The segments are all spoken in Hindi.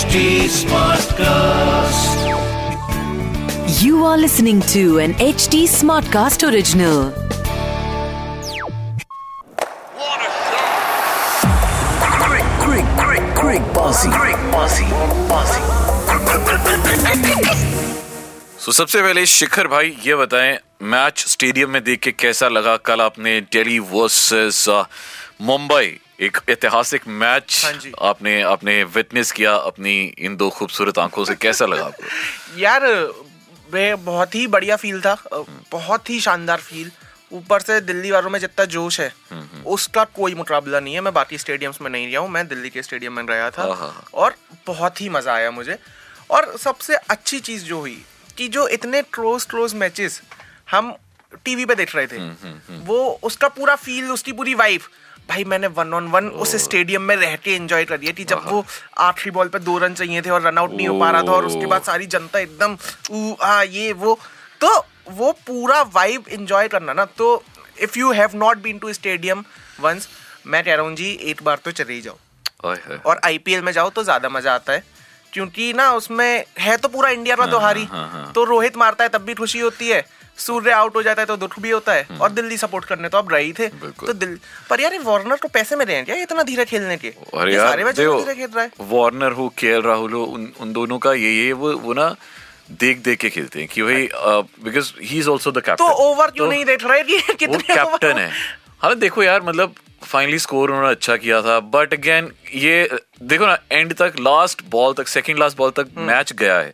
HD Smartcast. You are listening to an HD Smartcast original. What Quick, quick, quick, quick, bossy, quick, bossy, bossy. सो सबसे पहले शिखर भाई ये बताएँ मैच स्टेडियम में देख के कैसा लगा कल आपने दिल्ली वर्सेस मुंबई एक ऐतिहासिक मैच हाँ आपने आपने विटनेस किया अपनी इन दो खूबसूरत आँखों से कैसा लगा आपको? यार वे बहुत ही बढ़िया फील था बहुत ही शानदार फील ऊपर से दिल्ली वालों में जितना जोश है उसका कोई मुकाबला नहीं है। मैं बाकी स्टेडियम्स में नहीं रहा हूँ मैं दिल्ली के स्टेडियम में रहा था। और बहुत ही मज़ा आया मुझे। और सबसे अच्छी चीज़ जो हुई कि जो इतने क्लोज क्लोज मैचेस हम टीवी पे देख रहे थे वो उसका पूरा फील उसकी पूरी वाइफ भाई मैंने वन ऑन वन उस स्टेडियम में रह के एंजॉय कर लिया कि जब वो आखिरी बॉल पे दो रन चाहिए थे और रनआउट नहीं हो पा रहा था और उसके बाद सारी जनता एकदम ये वो। तो वो पूरा वाइब एंजॉय करना ना। तो if you have not been to stadium once मैं कह रहा हूँ जी एक बार तो चले ही जाओ। और आईपीएल में जाओ तो ज़्यादा मज़ा आता है। क्योंकि ना उसमें है तो पूरा इंडिया का त्योहार ही हाँ, हाँ। तो रोहित मारता है तब भी खुशी होती है। सूर्य आउट हो जाता है तो दुख भी होता है। और दिल्ली सपोर्ट करने तो अब रही थे। हम्म। तो दिल्ली पर यार ये वार्नर को पैसे में रहे क्या? इतना धीरे खेलने के? अरे यार सारे धीरे खेल रहा है। वार्नर हो के एल राहुल हो उन, उन दोनों का ये ये वो वो ना देख देख के खेलते हैं कि भाई because he is also the captain तो ओवर क्यों नहीं देख रहे कि कितने कैप्टन है। हाँ देखो यार मतलब फाइनली स्कोर उन्होंने अच्छा किया था। बट अगेन ये देखो ना एंड तक लास्ट बॉल तक सेकेंड लास्ट बॉल तक हम्म। मैच गया है।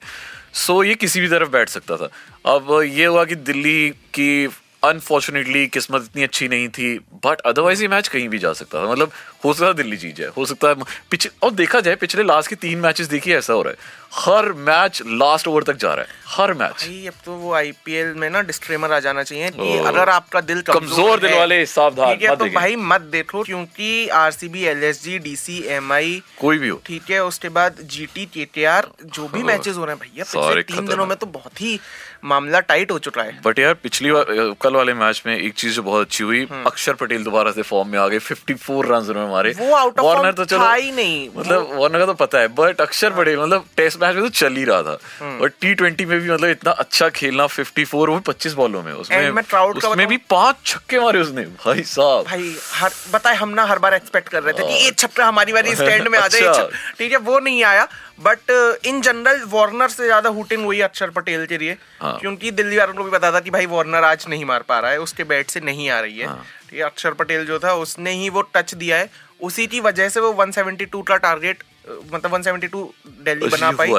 सो ये किसी भी तरफ़ बैठ सकता था। अब ये हुआ कि दिल्ली की अनफॉर्चुनेटली किस्मत इतनी अच्छी नहीं थी बट अदरवाइज़ ये मैच कहीं भी जा सकता था। मतलब हो सकता है दिल्ली जीत जाए हो सकता है पिछले और देखा जाए पिछले लास्ट के तीन मैचेस देखिए ऐसा हो रहा है। हर मैच लास्ट ओवर तक जा रहा है हर मैच भाई अब तो वो आईपीएल में ना डिस्क्लेमर आ जाना चाहिए कि अगर आपका दिल कमज़ोर दिल है, वाले सावधान, ठीक है तो। भाई मत देखो क्योंकि आरसीबी एलएसजी डीसी एमआई कोई भी हो। ठीक है उसके बाद जीटी केटीआर जो भी मैचेस हो रहे हैं भैया पिछले तीन दिनों में तो बहुत ही मामला टाइट हो चुका है। बट यार पिछली बार कल वाले मैच में एक चीज़ जो बहुत अच्छी हुई हम्म। अक्षर पटेल दोबारा से फॉर्म में आ गए 54 रन उन्होंने मारे वो वार्नर तो चलो ही नहीं। मतलब वार्नर का तो पता है बट अक्षर पटेल मतलब टेस्ट मैच में तो चल ही रहा था हम्म। और टी ट्वेंटी में भी मतलब इतना अच्छा खेलना 54 वो भी 25 बॉलों में उसमें उसमें भी पाँच छक्के मारे उसने भाई साहब भाई हर बताए हम ना हर बार एक्सपेक्ट कर रहे थे कि ये छक्का हमारी बारी स्टैंड में आ जाए अच्छा। ठीक है वो नहीं आया बट इन जनरल वार्नर से ज़्यादा हुटिंग हुई अक्षर पटेल के लिए हाँ। क्योंकि दिल्ली वालों को भी पता था कि भाई वार्नर आज नहीं मार पा रहा है उसके बैट से नहीं आ रही है हाँ। है अक्षर पटेल जो था उसने ही वो टच दिया है। उसी की वजह से वो 172 का टारगेट मतलब 172 दिल्ली बना पाई।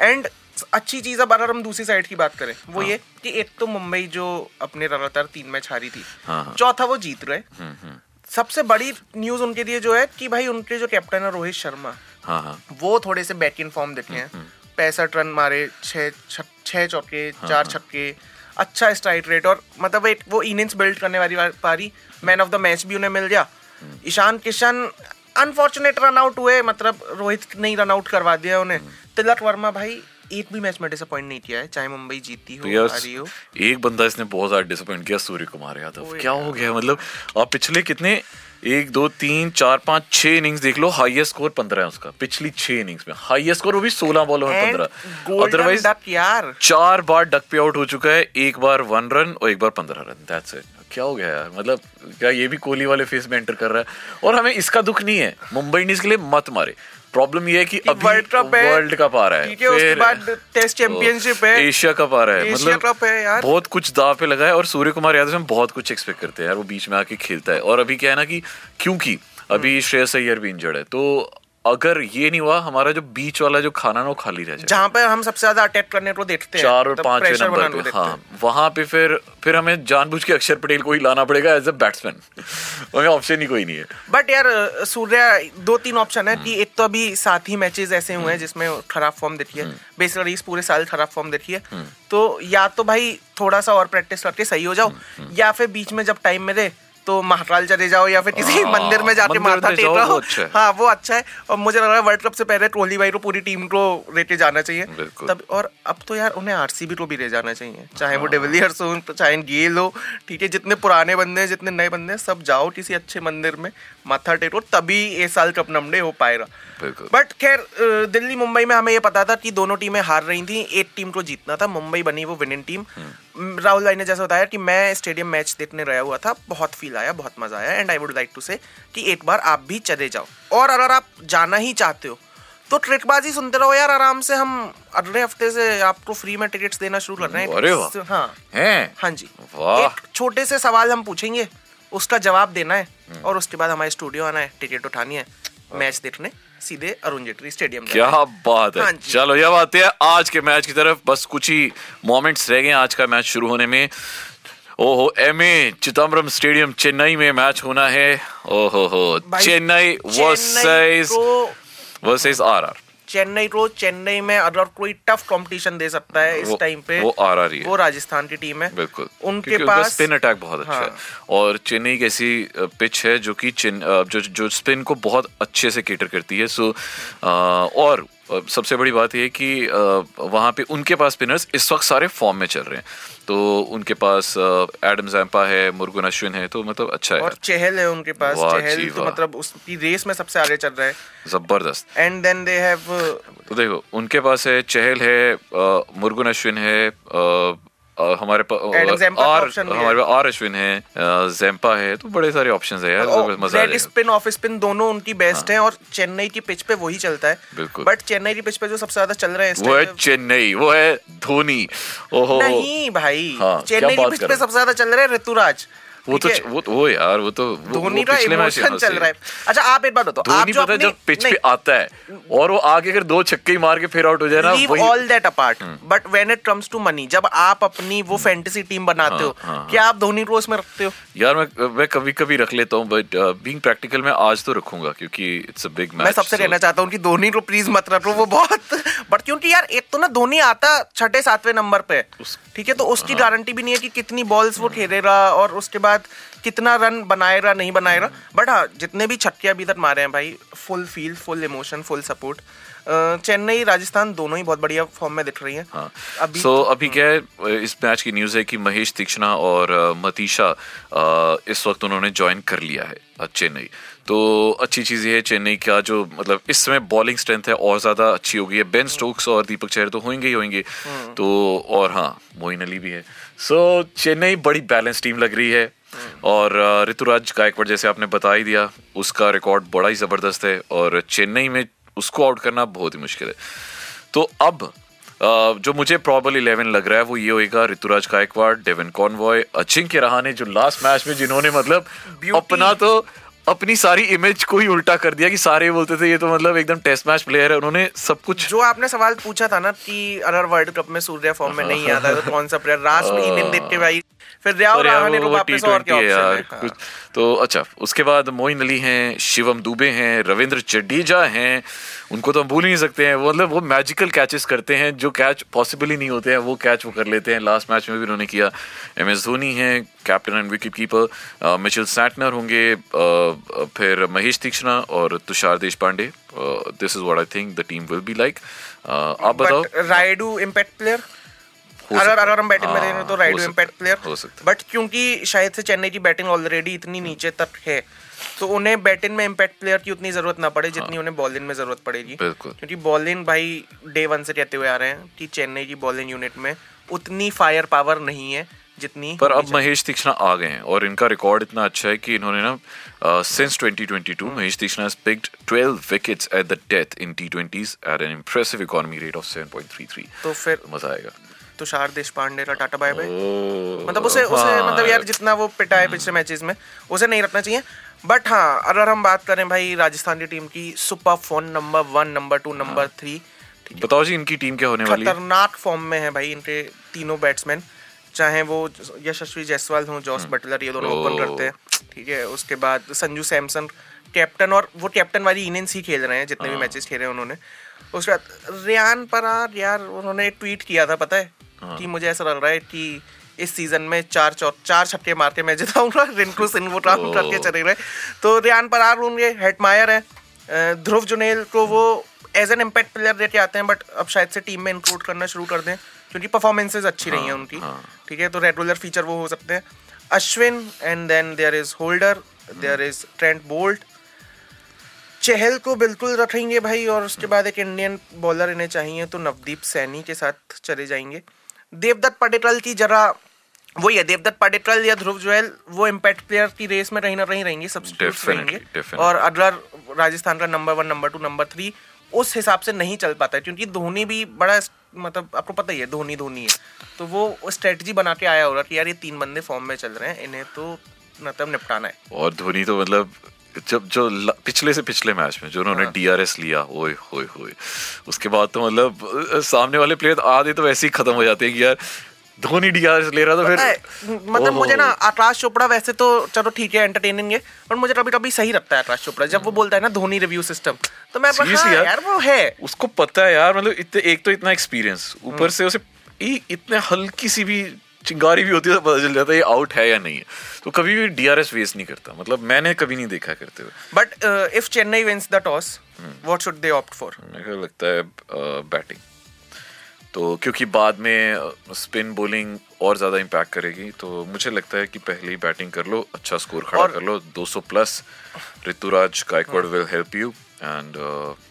एंड अच्छी चीज़ अब अगर हम दूसरी साइड की बात करें वो हाँ. ये कि एक तो मुंबई जो अपने लगातार तीन मैच हारी थी हाँ, हाँ। चौथा वो जीत रहे। सबसे बड़ी न्यूज़ उनके लिए जो है कि भाई उनके जो कैप्टन है रोहित शर्मा हाँ हाँ। वो थोड़े से इन फॉर्म देखे हैं। पैंसठ रन मारे छह छह चौके चार छक्के अच्छा स्ट्राइक रेट और मतलब एक वो इनिंग्स बिल्ड करने वाली पारी मैन ऑफ़ द मैच भी उन्हें मिल गया। Ishan Kishan unfortunate run out हुए मतलब रोहित नहीं रन आउट करवा दिया उन्हें। तिलक वर्मा भाई एक भी मैच में डिसअपॉइंट नहीं किया है चाहे मुंबई जीती हो हारी हो। एक बंदा इसने बहुत ज़्यादा डिसअपॉइंट किया सूर्य कुमार यादव क्या हो गया? मतलब आप पिछले कितने एक दो तीन चार पाँच छह इनिंग्स देख लो हाईएस्ट स्कोर पंद्रह है उसका। पिछली छह इनिंग्स में। हाईएस्ट स्कोर वो भी सोलह बॉलों में पंद्रह। अदरवाइज़ यार। चार बार डक पे आउट हो चुका है एक बार वन रन और एक बार पंद्रह रन दैट्स इट क्या हो गया यार? मतलब क्या ये भी कोहली वाले फेस में एंटर कर रहा है? और हमें इसका दुख नहीं है। मुंबई इंडियंस के लिए मत मारे। प्रॉब्लम ये है कि अभी वर्ल्ड कप है वर्ल्ड कप आ रहा है। ठीक है उसके बाद टेस्ट चैंपियनशिप है। एशिया कप आ रहा है। मतलब कप है यार। बहुत कुछ दाव पे लगा है और सूर्य कुमार यादव से हम बहुत कुछ एक्सपेक्ट करते हैं यार। वो बीच में आके खेलता है। और अभी क्या है ना कि क्योंकि अभी श्रेयस अय्यर भी इंजर्ड है। तो अगर ये नहीं हुआ हमारा जो बीच वाला जो खाना ना वो खाली रह जाए। जहाँ पे हम सबसे ज़्यादा अटैक करने को देखते हैं चार और को नंबर पे हाँ हैं। वहाँ पे फिर फिर हमें जानबूझ के अक्षर पटेल को ही लाना पड़ेगा एज अ बैट्समैन हमें ऑप्शन ही कोई नहीं है। बट यार सूर्य दो तीन ऑप्शन है कि एक तो अभी सात ही मैचेस ऐसे हुए हैं जिसमें खराब फॉर्म देखी है। बेसिकली इस पूरे साल खराब फॉर्म देखी है। तो या तो भाई थोड़ा सा और प्रैक्टिस करके सही हो जाओ या फिर बीच में जब टाइम मिले तो महाकाल चले जाओ या फिर किसी हाँ, मंदिर में जाके माथा टेक रहो। अच्छा है। हाँ वो अच्छा है। और मुझे लग रहा है वर्ल्ड कप से पहले कोहली भाई को पूरी टीम को लेके जाना चाहिए। तब और अब तो यार उन्हें आरसीबी को भी ले जाना चाहिए। चाहे वो डिविलियर्स हो चाहे गेल हो ठीक है जितने पुराने बंदे हैं जितने नए बंदे हैं सब जाओ किसी अच्छे मंदिर में माथा टेको तभी ये साल कप नमडे हो पाएगा। बिल्कुल। बट खैर दिल्ली मुंबई में हमें ये पता था कि दोनों टीमें हार रही थी एक टीम को जीतना था मुंबई बनी वो विनिंग टीम। राहुल भाई ने जैसा बताया कि मैं स्टेडियम मैच देखने रहा हुआ था बहुत फील आया बहुत मज़ा आया and I would like to say कि एक बार आप भी चले जाओ। और अगर आप जाना ही चाहते हो तो ट्रिकबाजी सुनते रहो यार आराम से हम अगले हफ़्ते से आपको फ्री में टिकट्स देना शुरू कर रहे हैं। अरे वाह। हाँ। हैं? हाँ जी। एक छोटे से सवाल हम पूछेंगे उसका जवाब देना है और उसके बाद हमारे स्टूडियो आना है टिकट उठानी है मैच देखने। सीधे अरुण जेटली स्टेडियम क्या। बात है। हाँ चलो ये बात है आज के मैच की तरफ़। बस कुछ ही मोमेंट्स रह गए आज का मैच शुरू होने में। ओहो M A Chidambaram stadium Chennai में मैच होना है। ओहो हो Chennai versus R versus RR. Chennai को चेन्नई में अगर कोई टफ कंपटीशन दे सकता है इस टाइम पे। वो आर आर है। वो राजस्थान की टीम है। बिल्कुल। उनके पास स्पिन अटैक बहुत अच्छा हाँ। है। और चेन्नई एक ऐसी पिच है जो कि जो जो स्पिन को बहुत अच्छे से केटर करती है। सो और सबसे बड़ी बात यह कि वहाँ पे उनके पास स्पिनर्स इस वक्त सारे फॉर्म में चल रहे हैं। तो उनके पास एडम जैम्पा है मुर्गुन अश्विन है तो मतलब अच्छा है। और चहल है उनके पास। चहल तो मतलब उसकी रेस में सबसे आगे चल रहा है। ज़बरदस्त। एंड देन दे हैव तो देखो उनके पास है चहल है मुर्गुन अश्विन है हमारे आर हमारे पास आर अश्विन है जेम्पा है तो बड़े सारे ऑप्शन है यार तो मज़ा स्पिन ऑफ़ स्पिन दोनों उनकी बेस्ट है। और चेन्नई की पिच पे वही चलता है। बिल्कुल। बट चेन्नई की पिच पे जो सबसे ज़्यादा चल रहे हैं वो है चेन्नई वो है धोनी। ओहो। नहीं भाई हाँ, चेन्नई के की पिच पे सबसे ज़्यादा चल रहे हैं ऋतुराज। वो तो वो वो यार वो तो धोनी का इमोशन चल रहा है। अच्छा आप एक बात बताओ आप जो है जब पिच पे आता है और वो आगे अगर दो छक्के ही मार के फिर आउट हो जाए ना वही हम्म। All that apart but when it comes to money जब आप अपनी वो फैंटेसी टीम बनाते हो हाँ, हाँ, क्या आप धोनी को उसमें रखते हो? यार मैं मैं कभी कभी रख लेता हूँ बट बीइंग प्रैक्टिकल मैं आज तो रखूँगा क्योंकि इट्स अ बिग मैच मैं सबसे कहना चाहता हूँ कि धोनी को प्लीज़ मत रखो वो बहुत बट क्योंकि यार एक तो ना धोनी आता छठे सातवें नंबर पे। ठीक है तो उसकी गारंटी भी नहीं है कि कितनी बॉल्स वो खेलेगा और उसके बाद कितना रन बनाएगा नहीं बनाएगा बट हाँ जितने भी छक्के अभी तक मारे हैं भाई full feel full emotion full support Chennai Rajasthan दोनों ही बहुत बढ़िया फॉर्म में दिख रही हैं। हाँ। अभी सो अभी क्या है इस मैच की न्यूज़ है कि महेश तीक्षणा और मतीशा इस वक्त उन्होंने ज्वाइन कर लिया है चेन्नई। तो अच्छी चीज़ ये है चेन्नई का जो मतलब इस समय बॉलिंग स्ट्रेंथ है और ज़्यादा अच्छी हो गई है। बेन स्टोक्स और दीपक चेहर तो होंगे ही होंगे। तो और हाँ मोइन अली भी है। सो चेन्नई बड़ी बैलेंस टीम लग रही है। और ऋतुराज गायकवाड़ जैसे आपने बता ही दिया उसका रिकॉर्ड बड़ा ही ज़बरदस्त है। और चेन्नई में उसको आउट करना बहुत ही मुश्किल है। तो अब जो मुझे प्रॉबल इलेवन लग रहा है वो ये होएगा ऋतुराज गायकवाड़ डेविन कॉनवॉय अजिंक्य रहाणे जो लास्ट मैच में जिन्होंने मतलब Beauty. अपना तो अपनी सारी इमेज को ही उल्टा कर दिया कि सारे बोलते थे ये तो मतलब एकदम टेस्ट मैच प्लेयर है। उन्होंने सब कुछ जो आपने सवाल पूछा था ना कि अगर वर्ल्ड कप में सूर्या फॉर्म में नहीं आता तो कौन सा प्लेयर लास्ट में भाई फिर रियाव रहाणे को वापस और क्या है ऑप्शन है? तो अच्छा उसके बाद मोइन अली हैं शिवम दुबे हैं रविंद्र जडेजा हैं उनको तो हम भूल ही नहीं सकते हैं। वो मतलब वो मैजिकल कैचेस करते हैं जो कैच पॉसिबल ही नहीं होते हैं वो कैच वो कर लेते हैं। लास्ट मैच में भी उन्होंने किया। एम एस धोनी है captain and wicket keeper Mitchell Santner होंगे फिर महेश तीक्षणा और Tushar Deshpande this is what I think the team will be like आप बताओ। राइडू इम्पैक्ट प्लेयर हो अगर अगर हम बैटिंग में हाँ, तो हो इम्पैक्ट प्लेयर हो सकता बट क्योंकि शायद से चेन्नई की बैटिंग ऑलरेडी इतनी नीचे तक है तो उन्हें बैटिंग में इम्पैक्ट प्लेयर की उतनी ज़रूरत ना पड़े जितनी उन्हें बॉलिंग में ज़रूरत पड़ेगी। हाँ। क्योंकि बॉलिंग भाई डे वन से कहते हुए आ रहे हैं कि चेन्नई की बॉलिंग यूनिट में उतनी फायर पावर नहीं है जितनी पर अब महेश तीक्ष्णा आ गए हैं और इनका रिकॉर्ड इतना अच्छा है कि इन्होंने ना since 2022 Mahesh Theekshana has picked 12 wickets at the death in T20s at an impressive economy rate of 7.33 तो फिर मज़ा आएगा। तुषार देश पांडे का टाटा बाय बाय। मतलब उसे उसे हाँ, मतलब यार जितना वो पिटा है पिछले मैचेस में उसे नहीं रखना चाहिए। बट हाँ अगर हम बात करें भाई राजस्थान की टीम की super phone number one number two number हाँ। थ्री बताओ जी इनकी टीम क्या होने वाली है? खतरनाक फॉर्म में है भाई इनके तीनों बैट्समैन चाहे वो यशस्वी जायसवाल हो जॉस बटलर ये दोनों ओपन करते हैं ठीक है। उसके बाद संजू सैमसन कैप्टन और वो कैप्टन वाली इनिंग्स ही खेल रहे हैं जितने भी हाँ। मैचेस खेले हैं उन्होंने। उसके बाद रियान परार यार उन्होंने ट्वीट किया था पता है हाँ। कि मुझे ऐसा लग रहा है कि इस सीज़न में चार चौ चार छक्के मार के मैं जिताऊँगा रिंकू सिंह वो राउंड करके चले गए। तो रियान परार होंगे हेटमायर है। ध्रुव जुनेल को वो एज एन इम्पैक्ट प्लेयर लेके आते हैं बट अब शायद से टीम में इंक्लूड करना शुरू कर दें क्योंकि परफॉर्मेंसेज अच्छी रही हैं उनकी। हाँ। ठीक है तो रेगुलर फीचर वो हो सकते हैं। Ashwin and then there is Holder there is Trent Boult Chahal को बिल्कुल रखेंगे भाई और उसके बाद एक इंडियन बॉलर इन्हें चाहिए तो नवदीप सैनी के साथ चले जाएँगे। देवदत्त पटेटल की जरा वही है देवदत्त पटेटल या ध्रुव जोयल वो इम्पैक्ट प्लेयर की रेस में कहीं ना कहीं रहेंगे सब्सिट्यूट रहेंगे। और अगर राजस्थान का number one number two number three उस हिसाब से नहीं चल पाता है क्योंकि धोनी भी बड़ा मतलब आपको पता ही है धोनी धोनी है। तो वो स्ट्रेटजी बना के आया होगा कि यार ये तीन बंदे फॉर्म में चल रहे हैं इन्हें तो मतलब निपटाना है। और धोनी तो मतलब जब जो पिछले से पिछले मैच में जो उन्होंने हाँ। डीआरएस लिया ओए होए होए उसके बाद तो मतलब सामने वाले प्लेयर आधे तो वैसे ही खत्म हो जाते हैं कि यार धोनी डीआरएस ले रहा तो फिर मतलब मुझे ना आकाश चोपड़ा वैसे तो चलो ठीक है एंटरटेनिंग है पर मुझे कभी कभी सही लगता है आकाश चोपड़ा जब वो बोलता है ना धोनी रिव्यू सिस्टम तो मैं हाँ यार? यार वो है उसको पता है यार मतलब एक तो इतना एक्सपीरियंस हम्म। ऊपर से उसे इतने हल्की सी भी चिंगारी भी होती है तो पता चल जाता है ये आउट है या नहीं है। तो कभी भी डीआरएस वेस्ट नहीं करता। मतलब मैंने कभी नहीं देखा करते हुए। But if Chennai wins the toss what should they opt for मेरे लगता है बैटिंग तो क्योंकि बाद में स्पिन बॉलिंग और ज़्यादा इम्पैक्ट करेगी तो मुझे लगता है कि पहले ही बैटिंग कर लो अच्छा स्कोर खड़ा कर लो। 200 plus Ruturaj Gaikwad will help you and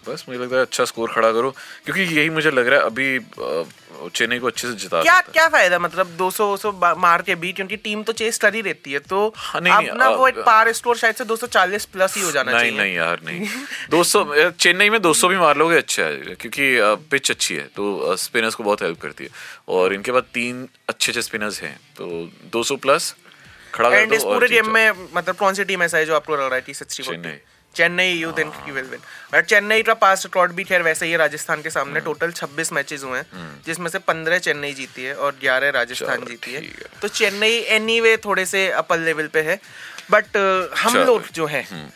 बस मुझे लगता है अच्छा स्कोर खड़ा करो क्योंकि यही मुझे लग रहा है अभी uh, चेन्नई को अच्छे से जिता क्या। क्या फ़ायदा? मतलब 200 200 मार के भी क्योंकि टीम तो चेस कर ही रहती है तो हाँ, नहीं, अब नहीं, वो एक पार स्कोर शायद से 240 प्लस ही हो जाना नहीं चाहिए। नहीं यार नहीं। 200 चेन्नई में 200 भी मार लोगे अच्छा है क्योंकि पिच अच्छी है तो स्पिनर्स को बहुत हेल्प करती है। और इनके पास तीन अच्छे अच्छे स्पिनर्स हैं तो 200 प्लस खड़ा कर एंड दो इस पूरे गेम में मतलब कौन सी टीम ऐसा है जो आपको लग रहा है कि sixty Chennai. Chennai you think you will win but Chennai का पास रिकॉर्ड भी खैर वैसे ही है राजस्थान के सामने. हम्म। टोटल 26 मैचेस हुए हैं जिसमें से 15 चेन्नई जीती है और 11 राजस्थान जीती है. तो चेन्नई एनीवे थोड़े से अपर लेवल पे है. बट हम लोग जो हैं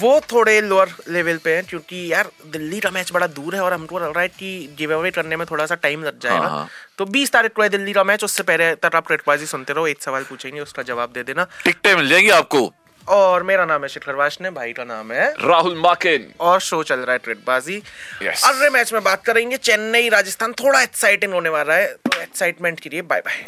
वो थोड़े लोअर लेवल पे हैं क्योंकि यार दिल्ली का मैच बड़ा दूर है और हमको लग रहा है कि गिव अवे करने में थोड़ा सा टाइम लग जाएगा हाँ। तो 20 तारीख को है दिल्ली का मैच उससे पहले तक आप क्रिकेटबाजी सुनते रहो. एक सवाल पूछेंगे उसका जवाब दे देना. टिकटें मिल जाएगी आपको. और मेरा नाम है शिखर वाशने भाई का नाम है राहुल माकिन और शो चल रहा है ट्रेडबाजी Yes. अगले मैच में बात करेंगे चेन्नई राजस्थान थोड़ा एक्साइटिंग होने वाला है तो एक्साइटमेंट के लिए bye bye.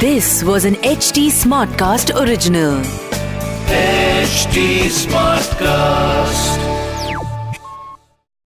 This was an HT Smartcast original. HD Smartcast.